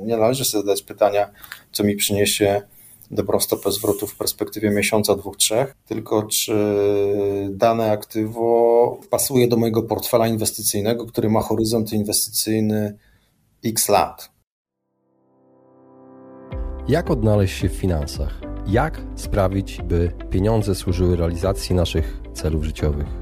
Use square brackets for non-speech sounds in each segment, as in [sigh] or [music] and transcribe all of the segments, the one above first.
nie należy zadać pytania, co mi przyniesie dobrostopę zwrotu w perspektywie miesiąca, dwóch, trzech, tylko czy dane aktywo pasuje do mojego portfela inwestycyjnego, który ma horyzont inwestycyjny x lat. Jak odnaleźć się w finansach? Jak sprawić, by pieniądze służyły realizacji naszych celów życiowych?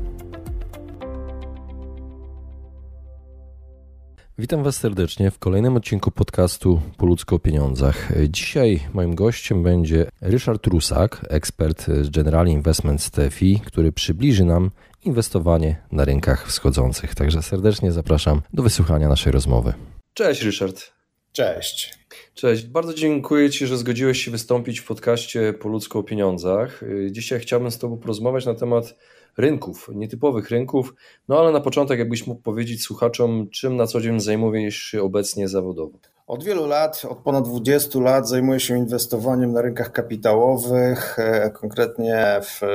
Witam Was serdecznie w kolejnym odcinku podcastu Po ludzko o pieniądzach. Dzisiaj moim gościem będzie Ryszard Rusak, ekspert z General Investments TFI, który przybliży nam inwestowanie na rynkach wschodzących. Także serdecznie zapraszam do wysłuchania naszej rozmowy. Cześć Ryszard. Cześć. Cześć, bardzo dziękuję Ci, że zgodziłeś się wystąpić w podcaście Po ludzko o pieniądzach. Dzisiaj chciałbym z Tobą porozmawiać na temat rynków, nietypowych rynków. No ale na początek, jakbyś mógł powiedzieć słuchaczom, czym na co dzień zajmujesz się obecnie zawodowo? Od wielu lat, od ponad 20 lat zajmuję się inwestowaniem na rynkach kapitałowych, e, konkretnie w e,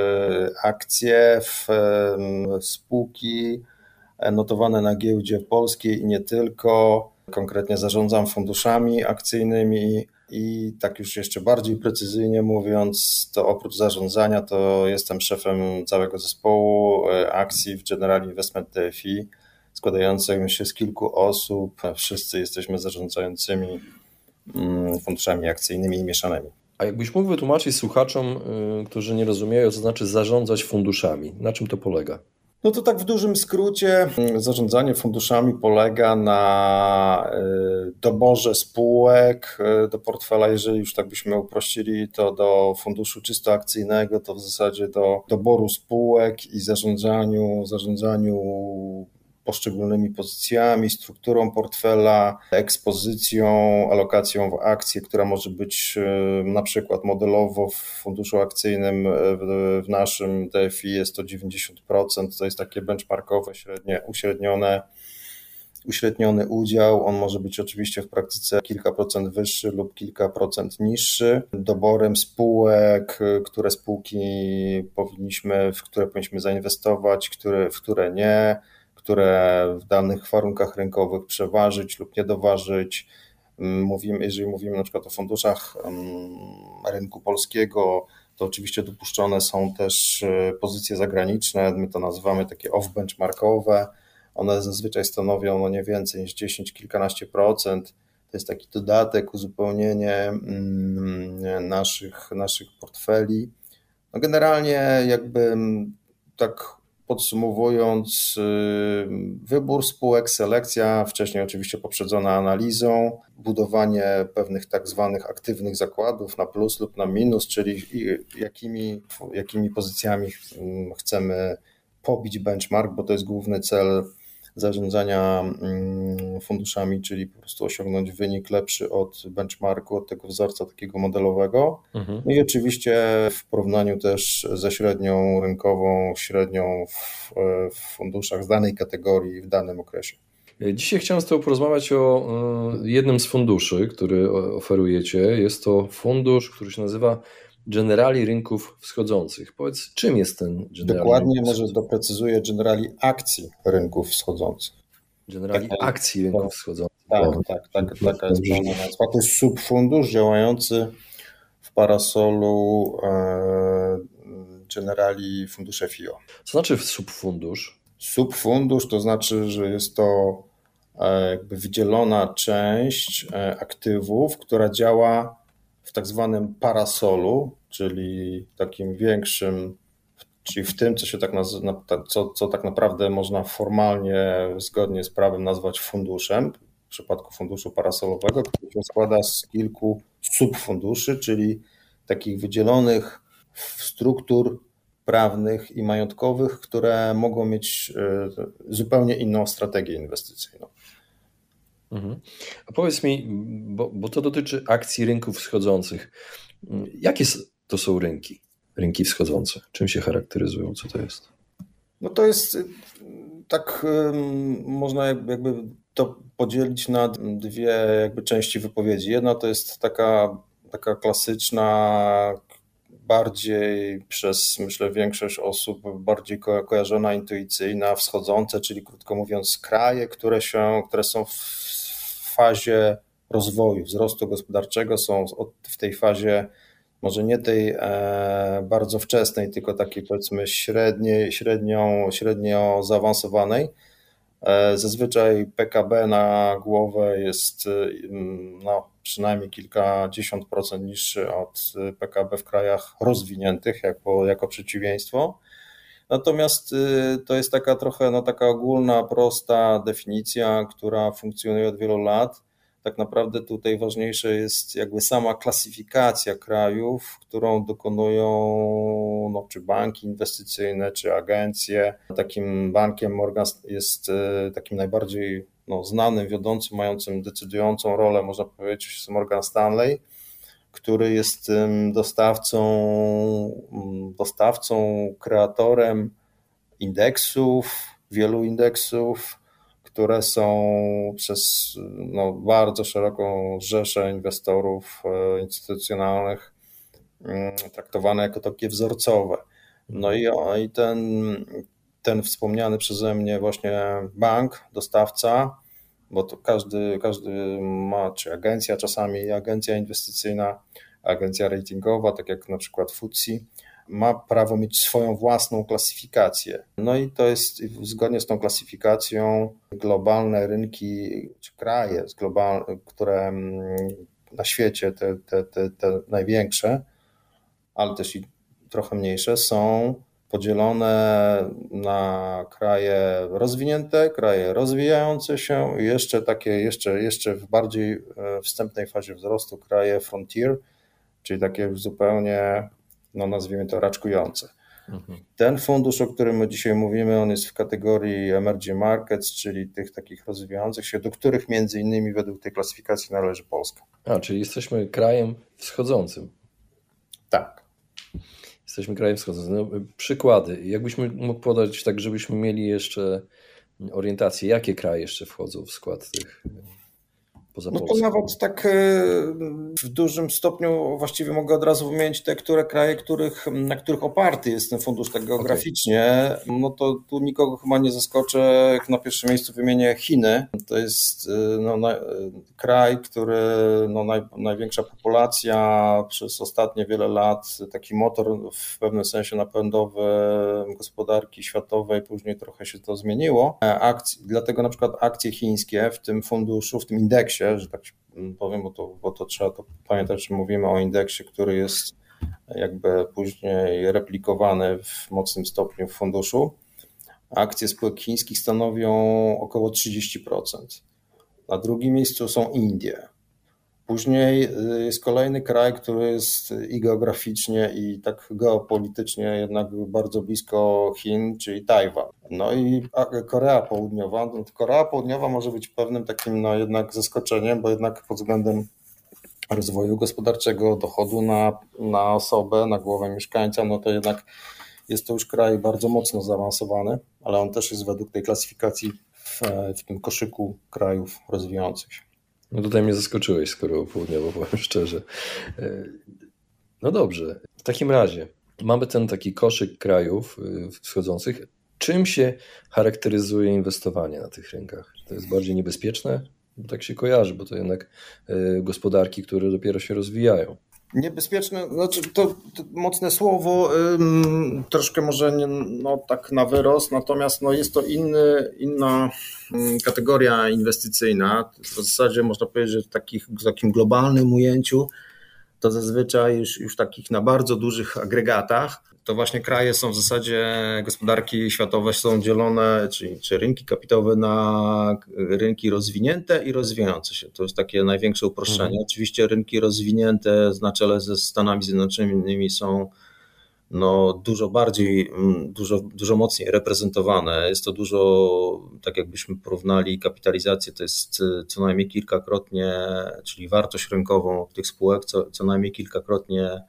akcje, w spółki e, notowane na giełdzie polskiej i nie tylko. Konkretnie zarządzam funduszami akcyjnymi, i tak już jeszcze bardziej precyzyjnie mówiąc, to oprócz zarządzania, to jestem szefem całego zespołu e, akcji w General Investment TFI, składającym się z kilku osób. Wszyscy jesteśmy zarządzającymi mm, funduszami akcyjnymi i mieszanymi. A jakbyś mógł wytłumaczyć słuchaczom, y, którzy nie rozumieją, co znaczy zarządzać funduszami, na czym to polega? No to tak w dużym skrócie zarządzanie funduszami polega na y, doborze spółek y, do portfela, jeżeli już tak byśmy uprościli to do funduszu czysto akcyjnego, to w zasadzie do doboru spółek i zarządzaniu, zarządzaniu poszczególnymi pozycjami, strukturą portfela, ekspozycją, alokacją w akcje, która może być e, na przykład modelowo w funduszu akcyjnym e, w naszym DFI jest to 90%, to jest takie benchmarkowe, średnie, uśrednione uśredniony udział. On może być oczywiście w praktyce kilka procent wyższy lub kilka procent niższy. Doborem spółek, e, które spółki powinniśmy, w które powinniśmy zainwestować, które, w które nie które w danych warunkach rynkowych przeważyć lub nie doważyć. Mm, mówimy, jeżeli mówimy na przykład o funduszach mm, rynku polskiego, to oczywiście dopuszczone są też e, pozycje zagraniczne, my to nazywamy takie off-benchmarkowe. One zazwyczaj stanowią no nie więcej niż 10, kilkanaście procent. To jest taki dodatek, uzupełnienie mm, naszych, naszych portfeli. No generalnie jakby tak Podsumowując, y, wybór spółek, selekcja, wcześniej oczywiście poprzedzona analizą, budowanie pewnych tak zwanych aktywnych zakładów na plus lub na minus, czyli jakimi, jakimi pozycjami chcemy pobić benchmark, bo to jest główny cel zarządzania mm, funduszami, czyli po prostu osiągnąć wynik lepszy od benchmarku, od tego wzorca takiego modelowego. Mhm. No i oczywiście w porównaniu też ze średnią rynkową, średnią w, w funduszach z danej kategorii w danym okresie. Dzisiaj chciałem z Tobą porozmawiać o e, jednym z funduszy, który oferujecie. Jest to fundusz, który się nazywa generali rynków wschodzących. Powiedz, czym jest ten generali? Dokładnie, może doprecyzuję, generali akcji rynków wschodzących. Generali tak, akcji rynków tak, wschodzących. Tak, tak, tak, taka jest pełna nazwa. To jest subfundusz działający w parasolu e, generali fundusze FIO. Co znaczy subfundusz? Subfundusz to znaczy, że jest to e, jakby wydzielona część e, aktywów, która działa w tak zwanym parasolu, czyli takim większym, czyli w tym, co się tak nazywa, co, co tak naprawdę można formalnie, zgodnie z prawem nazwać funduszem, w przypadku funduszu parasolowego, który się składa z kilku subfunduszy, czyli takich wydzielonych struktur prawnych i majątkowych, które mogą mieć e, zupełnie inną strategię inwestycyjną. Mhm. A powiedz mi, bo, bo to dotyczy akcji rynków wschodzących. Jakie to są rynki? Rynki wschodzące. Czym się charakteryzują? Co to jest? No to jest y, tak, można jakby to podzielić na dwie jakby części wypowiedzi. Jedna to jest taka, taka klasyczna, bardziej przez, myślę, większość osób bardziej ko kojarzona, intuicyjna, wschodzące, czyli krótko mówiąc kraje, które, się, które są w fazie rozwoju, wzrostu gospodarczego, są w tej fazie może nie tej e, bardzo wczesnej, tylko takiej powiedzmy średniej, średnio, średnio zaawansowanej. E, zazwyczaj PKB na głowę jest mm, no, przynajmniej kilkadziesiąt procent niższy od PKB w krajach rozwiniętych jako, jako przeciwieństwo. Natomiast y, to jest taka trochę no, taka ogólna, prosta definicja, która funkcjonuje od wielu lat tak naprawdę tutaj ważniejsze jest jakby sama klasyfikacja krajów, którą dokonują no, czy banki inwestycyjne, czy agencje. Takim bankiem Morgan jest e, takim najbardziej no, znanym, wiodącym, mającym decydującą rolę, można powiedzieć, Morgan Stanley, który jest dostawcą, dostawcą, kreatorem indeksów, wielu indeksów, które są przez no, bardzo szeroką rzeszę inwestorów e, instytucjonalnych mm, traktowane jako takie wzorcowe. No i, i ten, ten wspomniany przeze mnie właśnie bank, dostawca, bo to każdy, każdy ma, czy agencja czasami, agencja inwestycyjna, agencja ratingowa, tak jak na przykład FTSE, ma prawo mieć swoją własną klasyfikację. No i to jest zgodnie z tą klasyfikacją globalne rynki, czy kraje, które mm, na świecie, te, te, te, te największe, ale też i trochę mniejsze, są podzielone na kraje rozwinięte, kraje rozwijające się i jeszcze takie, jeszcze, jeszcze w bardziej e, wstępnej fazie wzrostu kraje frontier, czyli takie zupełnie no nazwijmy to raczkujące. Mhm. Ten fundusz, o którym my dzisiaj mówimy, on jest w kategorii emerging markets, czyli tych takich rozwijających się, do których między innymi według tej klasyfikacji należy Polska. A, czyli jesteśmy krajem wschodzącym. Tak. Jesteśmy krajem wschodzącym. No, przykłady. Jakbyś mógł podać, tak żebyśmy mieli jeszcze orientację, jakie kraje jeszcze wchodzą w skład tych poza no to nawet tak e, w dużym stopniu właściwie mogę od razu wymienić te, które kraje, których, na których oparty jest ten fundusz tak geograficznie, okay. no to tu nikogo chyba nie zaskoczę, jak na pierwszym miejscu wymienię Chiny. To jest e, no, na, kraj, który no, naj, największa populacja przez ostatnie wiele lat, taki motor w pewnym sensie napędowy gospodarki światowej, później trochę się to zmieniło. E, akcji, dlatego na przykład akcje chińskie w tym funduszu, w tym indeksie że tak powiem, bo to, bo to trzeba to pamiętać, że mówimy o indeksie, który jest jakby później replikowany w mocnym stopniu w funduszu. Akcje spółek chińskich stanowią około 30%. Na drugim miejscu są Indie. Później y, jest kolejny kraj, który jest i geograficznie, i tak geopolitycznie jednak bardzo blisko Chin, czyli Tajwan. No i Korea Południowa. No Korea Południowa może być pewnym takim no jednak zaskoczeniem, bo jednak pod względem rozwoju gospodarczego, dochodu na, na osobę, na głowę mieszkańca, no to jednak jest to już kraj bardzo mocno zaawansowany, ale on też jest według tej klasyfikacji w, w tym koszyku krajów rozwijających się. No tutaj mnie zaskoczyłeś, skoro południowo, powiem [laughs] szczerze. E, no dobrze, w takim razie mamy ten taki koszyk krajów e, wschodzących. Czym się charakteryzuje inwestowanie na tych rynkach? To jest bardziej niebezpieczne? Bo tak się kojarzy, bo to jednak e, gospodarki, które dopiero się rozwijają. Niebezpieczne, znaczy to, to mocne słowo, ym, troszkę może nie, no, tak na wyrost, natomiast no, jest to inny, inna kategoria inwestycyjna. W zasadzie można powiedzieć, że w, takich, w takim globalnym ujęciu to zazwyczaj już, już takich na bardzo dużych agregatach, to właśnie kraje są w zasadzie, gospodarki światowe są dzielone, czyli czy rynki kapitałowe na rynki rozwinięte i rozwijające się. To jest takie największe uproszczenie. Mhm. Oczywiście rynki rozwinięte na czele ze Stanami Zjednoczonymi są no, dużo bardziej, mm, dużo, dużo mocniej reprezentowane. Jest to dużo, tak jakbyśmy porównali kapitalizację, to jest co najmniej kilkakrotnie, czyli wartość rynkową tych spółek co, co najmniej kilkakrotnie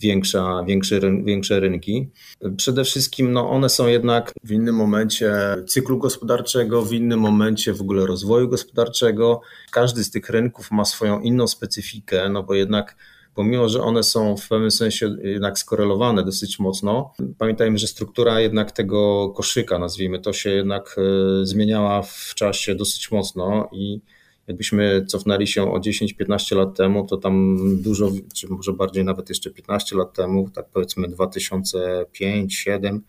większa, większe, większe rynki. Przede wszystkim no, one są jednak w innym momencie cyklu gospodarczego, w innym momencie w ogóle rozwoju gospodarczego. Każdy z tych rynków ma swoją inną specyfikę, no bo jednak pomimo, że one są w pewnym sensie jednak skorelowane dosyć mocno, pamiętajmy, że struktura jednak tego koszyka, nazwijmy to, się jednak e, zmieniała w czasie dosyć mocno i jakbyśmy cofnęli się o 10-15 lat temu, to tam dużo, czy może bardziej nawet jeszcze 15 lat temu, tak powiedzmy 2005-2007,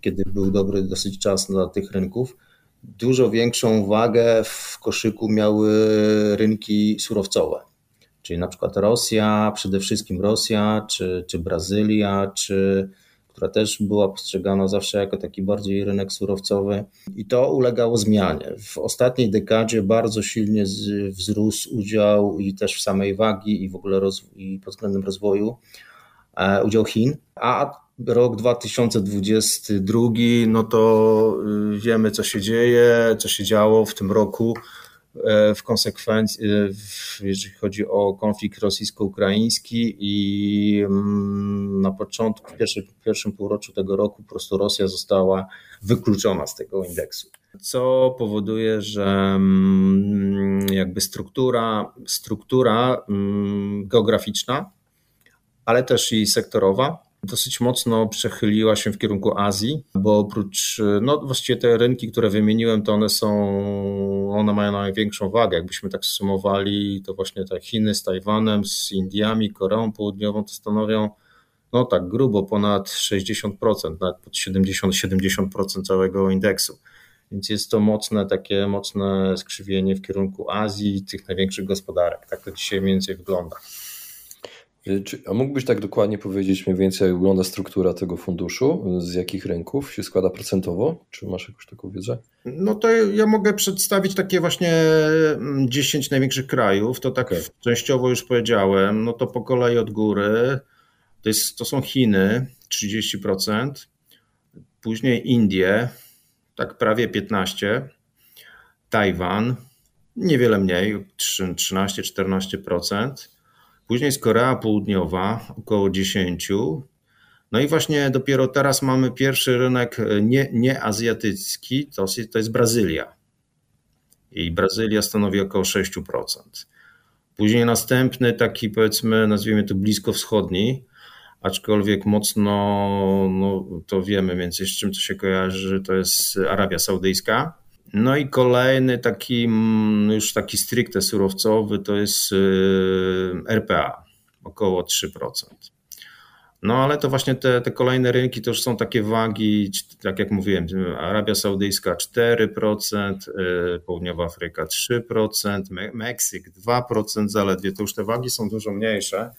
kiedy był dobry dosyć czas dla tych rynków, dużo większą wagę w koszyku miały rynki surowcowe. Czyli na przykład Rosja, przede wszystkim Rosja, czy, czy Brazylia, czy która też była postrzegana zawsze jako taki bardziej rynek surowcowy i to ulegało zmianie. W ostatniej dekadzie bardzo silnie wzrósł udział i też w samej wagi i w ogóle i pod względem rozwoju e, udział Chin, a rok 2022, no to y, wiemy co się dzieje, co się działo w tym roku. E, w konsekwencji, e, jeżeli chodzi o konflikt rosyjsko-ukraiński i mm, na początku, w pierwszym, w pierwszym półroczu tego roku po prostu Rosja została wykluczona z tego indeksu, co powoduje, że mm, jakby struktura, struktura mm, geograficzna, ale też i sektorowa dosyć mocno przechyliła się w kierunku Azji, bo oprócz, no właściwie te rynki, które wymieniłem, to one są, one mają największą wagę. Jakbyśmy tak sumowali, to właśnie te Chiny z Tajwanem, z Indiami, Koreą Południową, to stanowią no tak grubo ponad 60%, nawet pod 70-70% całego indeksu. Więc jest to mocne, takie mocne skrzywienie w kierunku Azji, tych największych gospodarek. Tak to dzisiaj mniej więcej wygląda. Y, a mógłbyś tak dokładnie powiedzieć mniej więcej, jak wygląda struktura tego funduszu? Z jakich rynków się składa procentowo? Czy masz jakąś taką wiedzę? No to ja mogę przedstawić takie właśnie 10 mm, największych krajów. To tak okay. częściowo już powiedziałem. No to po kolei od góry. To, jest, to są Chiny 30%, później Indie, tak prawie 15%, Tajwan, niewiele mniej, 13-14%. Później jest Korea Południowa, około 10. No i właśnie dopiero teraz mamy pierwszy rynek e, nie, nieazjatycki, to, to jest Brazylia. I Brazylia stanowi około 6%. Później następny taki powiedzmy, nazwijmy to blisko wschodni, aczkolwiek mocno, no, to wiemy więcej z czym to się kojarzy, to jest Arabia Saudyjska. No i kolejny taki mm, już taki stricte surowcowy to jest y, RPA, około 3%. No ale to właśnie te, te kolejne rynki to już są takie wagi, tak jak mówiłem, Arabia Saudyjska 4%, y, Południowa Afryka 3%, Meksyk 2% zaledwie, to już te wagi są dużo mniejsze.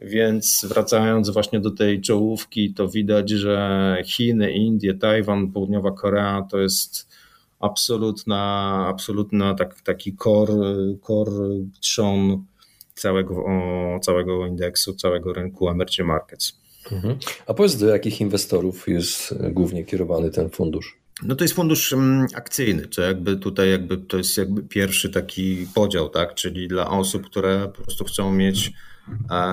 Więc wracając właśnie do tej czołówki, to widać, że Chiny, Indie, Tajwan, Południowa Korea to jest absolutna, absolutna tak, taki core, core trzon całego, całego indeksu, całego rynku emerging markets. Mhm. A powiedz, do jakich inwestorów jest głównie kierowany ten fundusz? No to jest fundusz mm, akcyjny, to jakby tutaj jakby to jest jakby pierwszy taki podział, tak? Czyli dla osób, które po prostu chcą mieć,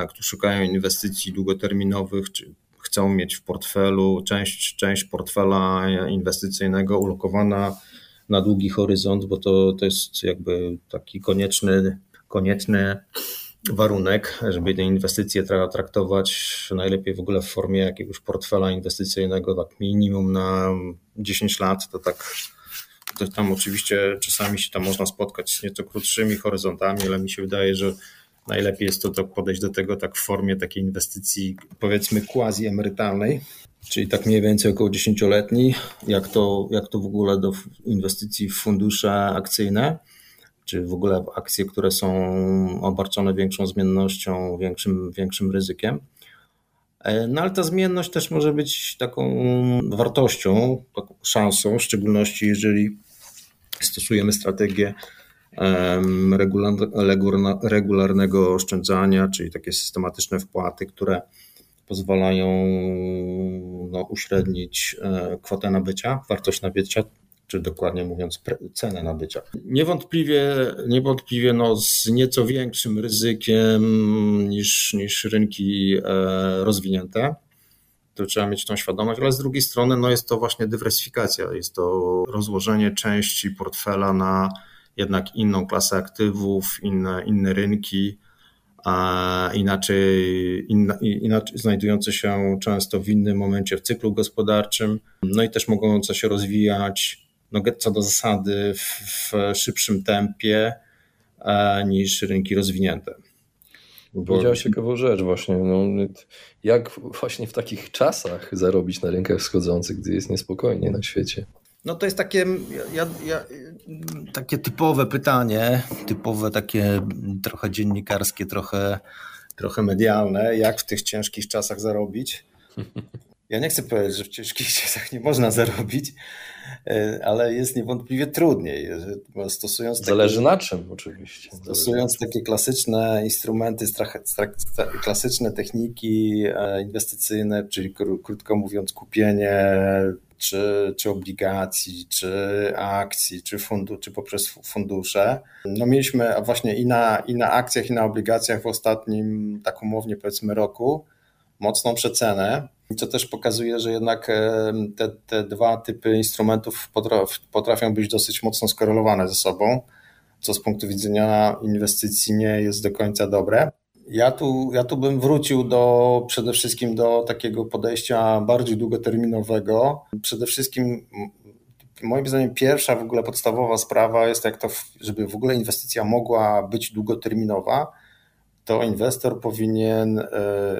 które szukają inwestycji długoterminowych, czy chcą mieć w portfelu część, część portfela inwestycyjnego ulokowana na długi horyzont, bo to, to jest jakby taki konieczny, konieczny warunek, żeby te inwestycje traktować najlepiej w ogóle w formie jakiegoś portfela inwestycyjnego, tak minimum na 10 lat, to tak to tam oczywiście czasami się tam można spotkać z nieco krótszymi horyzontami, ale mi się wydaje, że najlepiej jest to tak podejść do tego tak w formie takiej inwestycji powiedzmy quasi emerytalnej, czyli tak mniej więcej około 10-letni, jak to, jak to w ogóle do inwestycji w fundusze akcyjne, czy w ogóle w akcje, które są obarczone większą zmiennością, większym, większym ryzykiem. E, no ale ta zmienność też może być taką wartością, taką szansą, w szczególności jeżeli stosujemy strategię regularnego oszczędzania, czyli takie systematyczne wpłaty, które pozwalają no, uśrednić e, kwotę nabycia, wartość nabycia, czy dokładnie mówiąc cenę nabycia. Niewątpliwie, niewątpliwie no, z nieco większym ryzykiem niż, niż rynki e, rozwinięte. To trzeba mieć tą świadomość, ale z drugiej strony no, jest to właśnie dywersyfikacja, jest to rozłożenie części portfela na jednak inną klasę aktywów, inne, inne rynki, a inaczej, inna, inaczej znajdujące się często w innym momencie w cyklu gospodarczym, no i też mogące się rozwijać no, co do zasady w, w szybszym tempie e, niż rynki rozwinięte. Powiedziałeś ciekawą rzecz właśnie, no, jak właśnie w takich czasach zarobić na rynkach wschodzących, gdy jest niespokojnie na świecie? No to jest takie, ja, ja, takie typowe pytanie, typowe takie trochę dziennikarskie, trochę, trochę medialne, jak w tych ciężkich czasach zarobić. Ja nie chcę powiedzieć, że w ciężkich [laughs] czasach nie można zarobić, e, ale jest niewątpliwie trudniej. Stosując takie, Zależy na czym oczywiście. Stosując takie klasyczne instrumenty, klasyczne techniki e, inwestycyjne, czyli krótko mówiąc kupienie czy, czy obligacji, czy akcji, czy, fundu, czy poprzez fundusze. No mieliśmy właśnie i na, i na akcjach, i na obligacjach w ostatnim, tak umownie powiedzmy roku, mocną przecenę, co też pokazuje, że jednak e, te, te dwa typy instrumentów potrafią być dosyć mocno skorelowane ze sobą, co z punktu widzenia inwestycji nie jest do końca dobre. Ja tu, ja tu bym wrócił do przede wszystkim do takiego podejścia bardziej długoterminowego. Przede wszystkim moim zdaniem pierwsza w ogóle podstawowa sprawa jest jak to, żeby w ogóle inwestycja mogła być długoterminowa, to inwestor powinien e,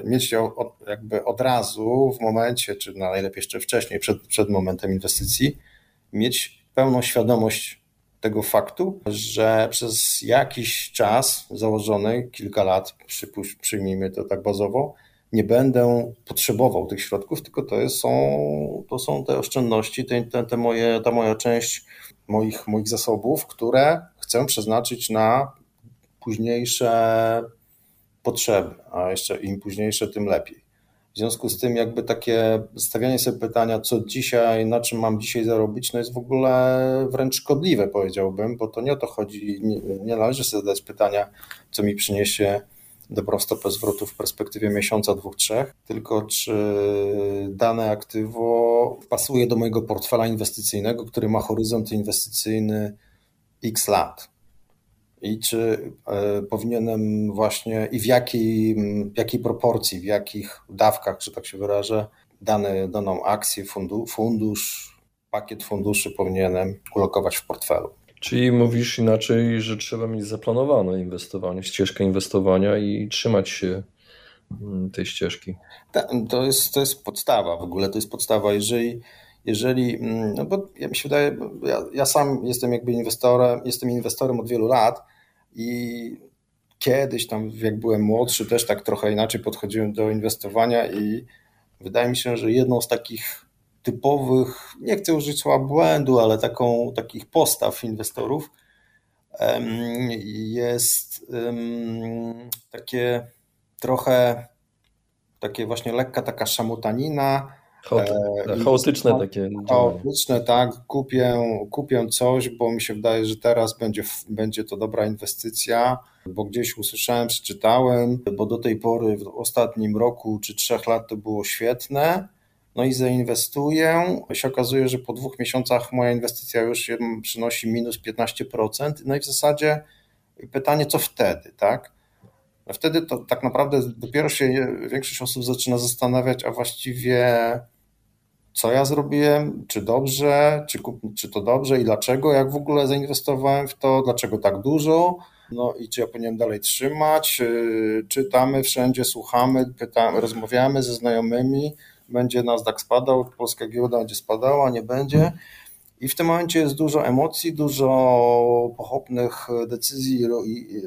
mieć jakby od razu w momencie, czy najlepiej jeszcze wcześniej, przed, przed momentem inwestycji, mieć pełną świadomość tego faktu, że przez jakiś czas założony, kilka lat, przyjmijmy to tak bazowo, nie będę potrzebował tych środków, tylko to, jest, są, to są te oszczędności, te, te, te moje, ta moja część moich, moich zasobów, które chcę przeznaczyć na późniejsze potrzeby, a jeszcze im późniejsze, tym lepiej. W związku z tym, jakby takie stawianie sobie pytania, co dzisiaj, na czym mam dzisiaj zarobić, no jest w ogóle wręcz szkodliwe, powiedziałbym, bo to nie o to chodzi. Nie, nie należy sobie zadać pytania, co mi przyniesie dobrostopę zwrotu w perspektywie miesiąca, dwóch, trzech, tylko czy dane aktywo pasuje do mojego portfela inwestycyjnego, który ma horyzont inwestycyjny x lat i czy e, powinienem właśnie i w jakiej, jakiej proporcji, w jakich dawkach, że tak się wyrażę, dane, daną akcję, fundu, fundusz, pakiet funduszy powinienem ulokować w portfelu. Czyli mówisz inaczej, że trzeba mieć zaplanowane inwestowanie, ścieżkę inwestowania i trzymać się mm, tej ścieżki. To jest, to jest podstawa w ogóle, to jest podstawa. Jeżeli, jeżeli mm, no bo ja mi się wydaje, ja, ja sam jestem jakby inwestorem, jestem inwestorem od wielu lat i kiedyś tam, jak byłem młodszy, też tak trochę inaczej podchodziłem do inwestowania i wydaje mi się, że jedną z takich typowych, nie chcę użyć słowa błędu, ale taką, takich postaw inwestorów jest takie trochę takie właśnie lekka taka szamotanina, E, chaotyczne takie. Chaotyczne, tak. Kupię, kupię coś, bo mi się wydaje, że teraz będzie, będzie to dobra inwestycja, bo gdzieś usłyszałem, przeczytałem, bo do tej pory w ostatnim roku czy trzech lat to było świetne. No i zainwestuję. się okazuje, że po dwóch miesiącach moja inwestycja już przynosi minus 15%. No i w zasadzie pytanie, co wtedy, tak? No wtedy to tak naprawdę dopiero się większość osób zaczyna zastanawiać, a właściwie co ja zrobiłem, czy dobrze, czy, czy to dobrze i dlaczego, jak w ogóle zainwestowałem w to, dlaczego tak dużo, no i czy ja powinienem dalej trzymać, y, czytamy wszędzie, słuchamy, pytamy, rozmawiamy ze znajomymi, będzie Nasdaq spadał, polska giełda będzie spadała, nie będzie. I w tym momencie jest dużo emocji, dużo pochopnych decyzji i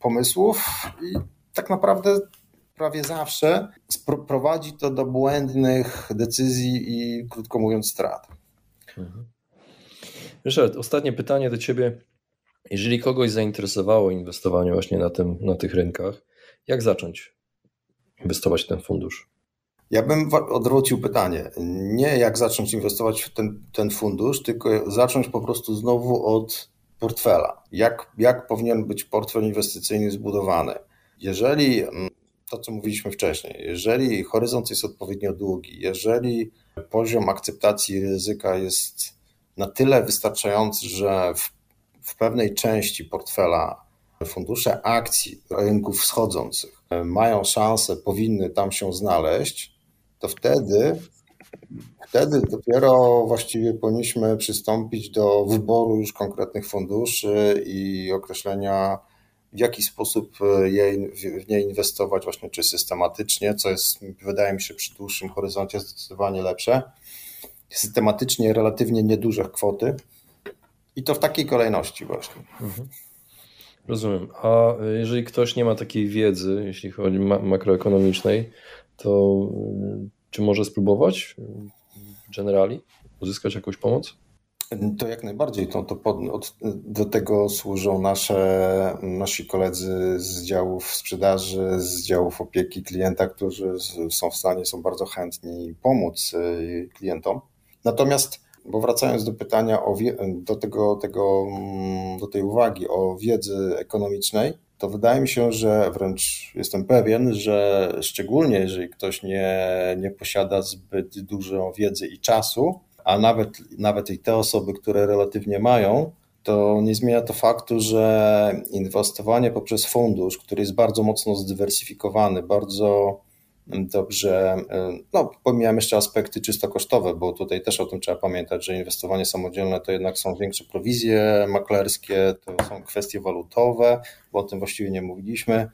pomysłów i tak naprawdę prawie zawsze prowadzi to do błędnych decyzji i krótko mówiąc strat. Mhm. Ryszard, ostatnie pytanie do Ciebie. Jeżeli kogoś zainteresowało inwestowanie właśnie na, tym, na tych rynkach, jak zacząć inwestować w ten fundusz? Ja bym odwrócił pytanie. Nie jak zacząć inwestować w ten, ten fundusz, tylko zacząć po prostu znowu od portfela. Jak, jak powinien być portfel inwestycyjny zbudowany? Jeżeli mm, to, co mówiliśmy wcześniej, jeżeli horyzont jest odpowiednio długi, jeżeli poziom akceptacji ryzyka jest na tyle wystarczający, że w, w pewnej części portfela fundusze akcji rynków wschodzących mają szansę, powinny tam się znaleźć, to wtedy, wtedy dopiero właściwie powinniśmy przystąpić do wyboru już konkretnych funduszy i określenia, w jaki sposób je, w nie inwestować, właśnie czy systematycznie, co jest, wydaje mi się, przy dłuższym horyzoncie zdecydowanie lepsze. Systematycznie relatywnie nieduże kwoty i to w takiej kolejności właśnie. Mhm. Rozumiem. A jeżeli ktoś nie ma takiej wiedzy, jeśli chodzi ma makroekonomicznej, to y, czy może spróbować generali uzyskać jakąś pomoc? To jak najbardziej. To, to pod, od, do tego służą nasze, nasi koledzy z działów sprzedaży, z działów opieki klienta, którzy są w stanie, są bardzo chętni pomóc y, klientom. Natomiast, bo wracając do pytania o, do, tego, tego, mm, do tej uwagi o wiedzy ekonomicznej, to wydaje mi się, że wręcz jestem pewien, że szczególnie jeżeli ktoś nie, nie posiada zbyt dużo wiedzy i czasu, a nawet, nawet i te osoby, które relatywnie mają, to nie zmienia to faktu, że inwestowanie poprzez fundusz, który jest bardzo mocno zdywersyfikowany, bardzo Dobrze, e, no pomijam jeszcze aspekty czysto kosztowe, bo tutaj też o tym trzeba pamiętać, że inwestowanie samodzielne to jednak są większe prowizje maklerskie, to są kwestie walutowe, bo o tym właściwie nie mówiliśmy.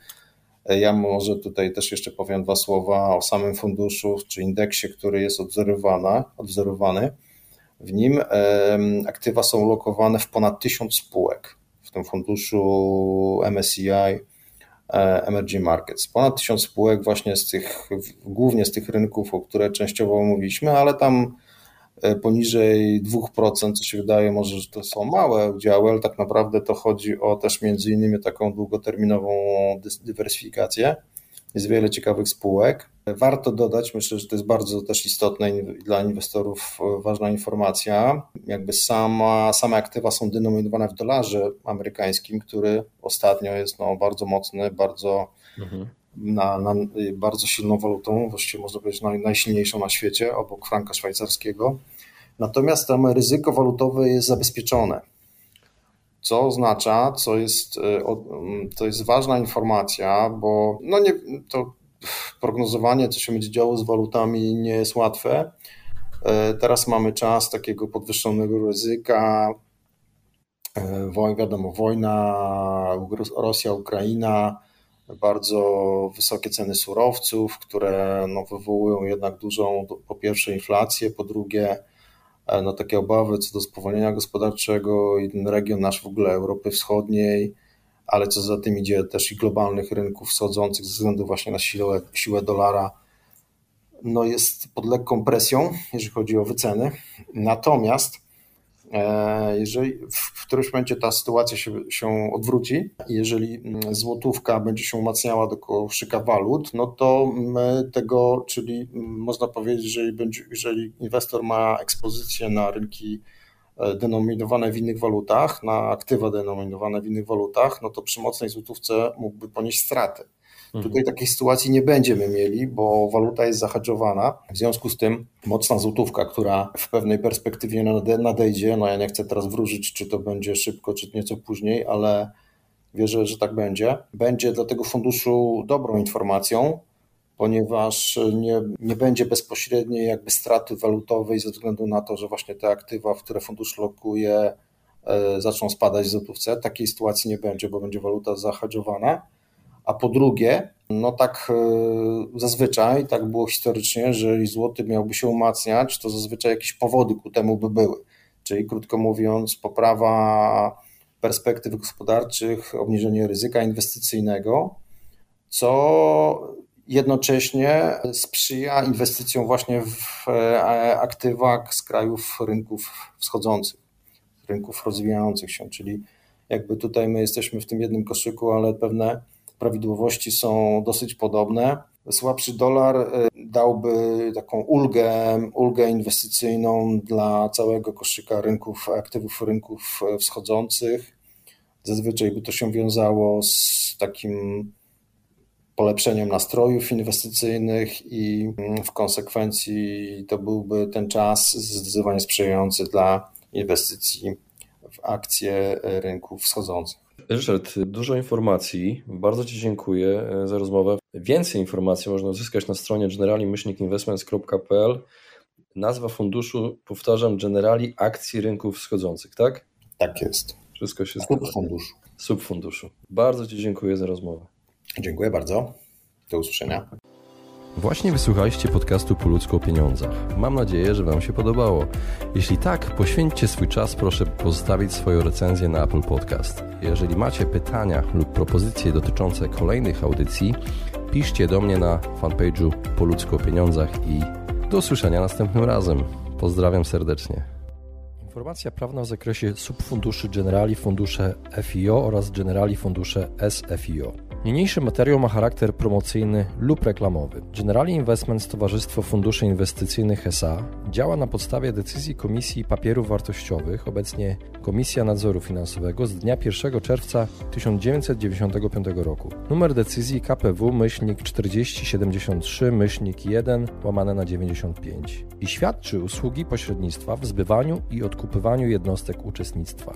E, ja może tutaj też jeszcze powiem dwa słowa o samym funduszu czy indeksie, który jest odwzorowany. W nim aktywa są lokowane w ponad tysiąc spółek. W tym funduszu MSCI emerging markets. Ponad tysiąc spółek właśnie z tych, głównie z tych rynków, o które częściowo mówiliśmy, ale tam e, poniżej 2%, co się wydaje może, że to są małe udziały, ale tak naprawdę to chodzi o też między innymi taką długoterminową dywersyfikację. Jest wiele ciekawych spółek. Warto dodać, myślę, że to jest bardzo też istotna dla inwestorów e, ważna informacja, jakby sama, same aktywa są denominowane w dolarze amerykańskim, który ostatnio jest no, bardzo mocny, bardzo mhm. Na, na, bardzo silną walutą, właściwie można powiedzieć naj, najsilniejszą na świecie, obok franka szwajcarskiego. Natomiast tam ryzyko walutowe jest zabezpieczone, co oznacza, co jest, e, to jest ważna informacja, bo no nie, to prognozowanie, co się będzie działo z walutami, nie jest łatwe. E, teraz mamy czas takiego podwyższonego ryzyka. E, wiadomo, wojna Rosja, Ukraina, bardzo wysokie ceny surowców, które no, wywołują jednak dużą, po pierwsze, inflację, po drugie, e, no, takie obawy co do spowolnienia gospodarczego i ten region nasz w ogóle Europy Wschodniej ale co za tym idzie też i globalnych rynków wschodzących ze względu właśnie na siłę, siłę dolara, no jest pod lekką presją, jeżeli chodzi o wyceny. Natomiast jeżeli w którymś momencie ta sytuacja się, się odwróci, jeżeli mm, złotówka będzie się umacniała do koszyka walut, no to my tego, czyli mm, można powiedzieć, że jeżeli, jeżeli inwestor ma ekspozycję na rynki E, denominowane w innych walutach, na aktywa denominowane w innych walutach, no to przy mocnej złotówce mógłby ponieść straty. Mhm. Tutaj takiej sytuacji nie będziemy mieli, bo waluta jest zahedżowana. W związku z tym mocna złotówka, która w pewnej perspektywie nadejdzie, no ja nie chcę teraz wróżyć, czy to będzie szybko, czy nieco później, ale wierzę, że tak będzie, będzie dla tego funduszu dobrą informacją, ponieważ nie, nie będzie bezpośredniej jakby straty walutowej ze względu na to, że właśnie te aktywa, w które fundusz lokuje, e, zaczną spadać w złotówce. Takiej sytuacji nie będzie, bo będzie waluta zahedżowana. A po drugie, no tak e, zazwyczaj, tak było historycznie, że jeżeli złoty miałby się umacniać, to zazwyczaj jakieś powody ku temu by były. Czyli krótko mówiąc, poprawa perspektyw gospodarczych, obniżenie ryzyka inwestycyjnego, co jednocześnie sprzyja inwestycjom właśnie w e, aktywa z krajów rynków wschodzących, rynków rozwijających się, czyli jakby tutaj my jesteśmy w tym jednym koszyku, ale pewne prawidłowości są dosyć podobne. słabszy dolar e, dałby taką ulgę, ulgę inwestycyjną dla całego koszyka rynków, aktywów rynków wschodzących. Zazwyczaj by to się wiązało z takim polepszeniem nastrojów inwestycyjnych i w konsekwencji to byłby ten czas zdecydowanie sprzyjający dla inwestycji w akcje rynków wschodzących. Ryszard, dużo informacji. Bardzo Ci dziękuję e, za rozmowę. Więcej informacji można uzyskać na stronie generali-investments.pl. Nazwa funduszu, powtarzam, Generali Akcji Rynków Wschodzących, tak? Tak jest. Wszystko się zgadza. Subfunduszu. Subfunduszu. Bardzo Ci dziękuję za rozmowę. Dziękuję bardzo. Do usłyszenia. Właśnie wysłuchaliście podcastu Po ludzku o pieniądzach. Mam nadzieję, że Wam się podobało. Jeśli tak, poświęćcie swój czas, proszę pozostawić swoją recenzję na Apple Podcast. Jeżeli macie pytania lub propozycje dotyczące kolejnych audycji, piszcie do mnie na fanpage'u Po ludzku o pieniądzach i do usłyszenia następnym razem. Pozdrawiam serdecznie. Informacja prawna w zakresie subfunduszy Generali Fundusze FIO oraz Generali Fundusze SFIO. Niniejszy materiał ma charakter promocyjny lub reklamowy. Generali Investments Towarzystwo Funduszy Inwestycyjnych SA działa na podstawie decyzji Komisji Papierów Wartościowych, obecnie Komisja Nadzoru Finansowego z dnia 1 czerwca 1995 roku. Numer decyzji KPW myślnik 4073 myślnik 1 łamane na 95 i świadczy usługi pośrednictwa w zbywaniu i odkupywaniu jednostek uczestnictwa.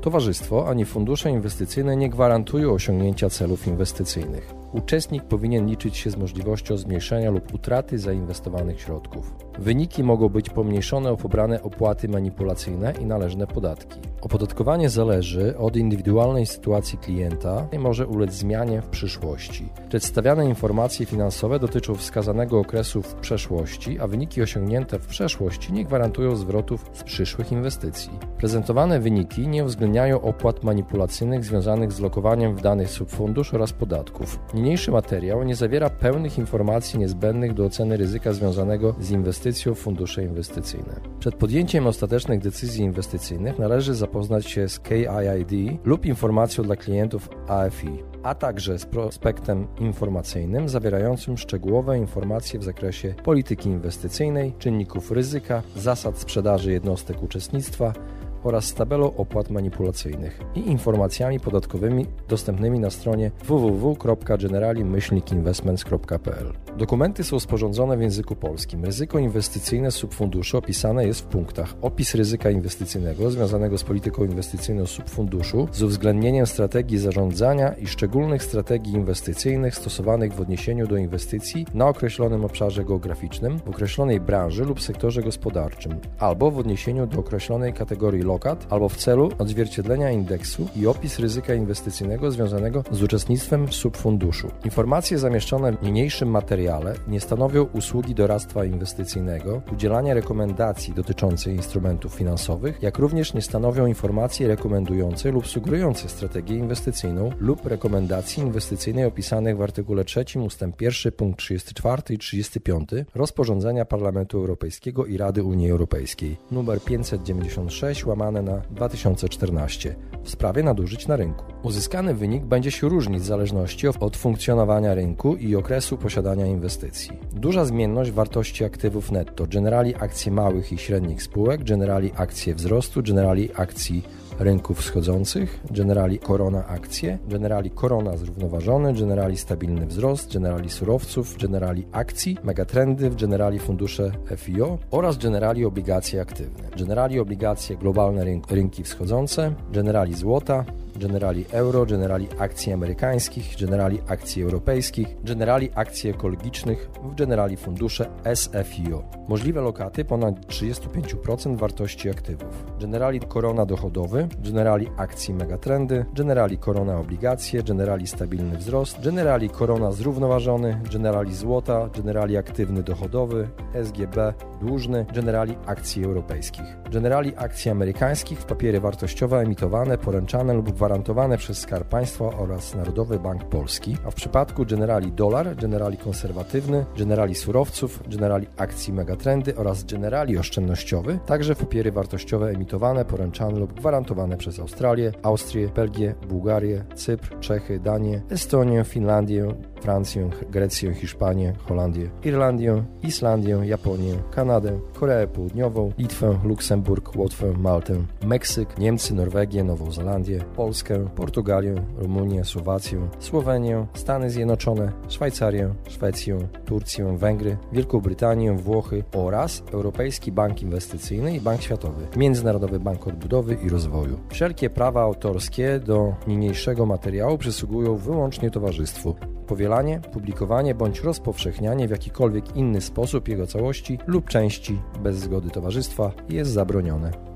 Towarzystwo ani fundusze inwestycyjne nie gwarantują osiągnięcia celów inwestycyjnych. Uczestnik powinien liczyć się z możliwością zmniejszenia lub utraty zainwestowanych środków. Wyniki mogą być pomniejszone o pobrane opłaty manipulacyjne i należne podatki. Opodatkowanie zależy od indywidualnej sytuacji klienta i może ulec zmianie w przyszłości. Przedstawiane informacje finansowe dotyczą wskazanego okresu w przeszłości, a wyniki osiągnięte w przeszłości nie gwarantują zwrotów z przyszłych inwestycji. Prezentowane wyniki nie uwzględniają opłat manipulacyjnych związanych z lokowaniem w danych subfundusz oraz podatków. Niniejszy materiał nie zawiera pełnych informacji niezbędnych do oceny ryzyka związanego z inwestycją w fundusze inwestycyjne. Przed podjęciem ostatecznych decyzji inwestycyjnych należy zapoznać się z KIID lub informacją dla klientów AFI, a także z prospektem informacyjnym zawierającym szczegółowe informacje w zakresie polityki inwestycyjnej, czynników ryzyka, zasad sprzedaży jednostek uczestnictwa, oraz z tabelą opłat manipulacyjnych i informacjami podatkowymi dostępnymi na stronie www.generali-investments.pl. Dokumenty są sporządzone w języku polskim. Ryzyko inwestycyjne subfunduszu opisane jest w punktach opis ryzyka inwestycyjnego związanego z polityką inwestycyjną subfunduszu z uwzględnieniem strategii zarządzania i szczególnych strategii inwestycyjnych stosowanych w odniesieniu do inwestycji na określonym obszarze geograficznym, w określonej branży lub sektorze gospodarczym, albo w odniesieniu do określonej kategorii lokat albo w celu odzwierciedlenia indeksu i opis ryzyka inwestycyjnego związanego z uczestnictwem w subfunduszu. Informacje zamieszczone w niniejszym materiale nie stanowią usługi doradztwa inwestycyjnego, udzielania rekomendacji dotyczącej instrumentów finansowych, jak również nie stanowią informacji rekomendującej lub sugerującej strategię inwestycyjną lub rekomendacji inwestycyjnej opisanych w artykule 3 ust. 1 punkt 34 i 35 rozporządzenia Parlamentu Europejskiego i Rady Unii Europejskiej nr 596 łamane na 2014 w sprawie nadużyć na rynku. Uzyskany wynik będzie się różnić w zależności od funkcjonowania rynku i okresu posiadania inwestycji. Duża zmienność wartości aktywów netto, generali akcji małych i średnich spółek, generali akcje wzrostu, generali akcji rynków wschodzących, generali korona akcje, generali korona zrównoważony, generali stabilny wzrost, generali surowców, generali akcji, megatrendy, generali fundusze FIO oraz generali obligacje aktywne, generali obligacje globalne rynki wschodzące, generali złota, generali euro, generali akcji amerykańskich, generali akcji europejskich, generali akcji ekologicznych w generali fundusze SFIO. Możliwe lokaty ponad 35% wartości aktywów. Generali korona dochodowy, generali akcji megatrendy, generali korona obligacje, generali stabilny wzrost, generali korona zrównoważony, generali złota, generali aktywny dochodowy, SGB dłużny, generali akcji europejskich. Generali akcji amerykańskich w papiery wartościowe emitowane, poręczane lub gwarantowane gwarantowane przez Skarb Państwa oraz Narodowy Bank Polski, a w przypadku Generali Dolar, Generali Konserwatywny, Generali Surowców, Generali Akcji Megatrendy oraz Generali Oszczędnościowy, także papiery wartościowe emitowane, poręczane lub gwarantowane przez Australię, Austrię, Belgię, Bułgarię, Cypr, Czechy, Danię, Estonię, Finlandię, Francję, Grecję, Hiszpanię, Holandię, Irlandię, Islandię, Japonię, Kanadę, Koreę Południową, Litwę, Luksemburg, Łotwę, Maltę, Meksyk, Niemcy, Norwegię, Nową Zelandię, Polskę, Portugalię, Rumunię, Słowację, Słowenię, Stany Zjednoczone, Szwajcarię, Szwecję, Turcję, Węgry, Wielką Brytanię, Włochy oraz Europejski Bank Inwestycyjny i Bank Światowy, Międzynarodowy Bank Odbudowy i Rozwoju. Wszelkie prawa autorskie do niniejszego materiału przysługują wyłącznie towarzystwu. Powielanie, publikowanie bądź rozpowszechnianie w jakikolwiek inny sposób jego całości lub części bez zgody towarzystwa jest zabronione.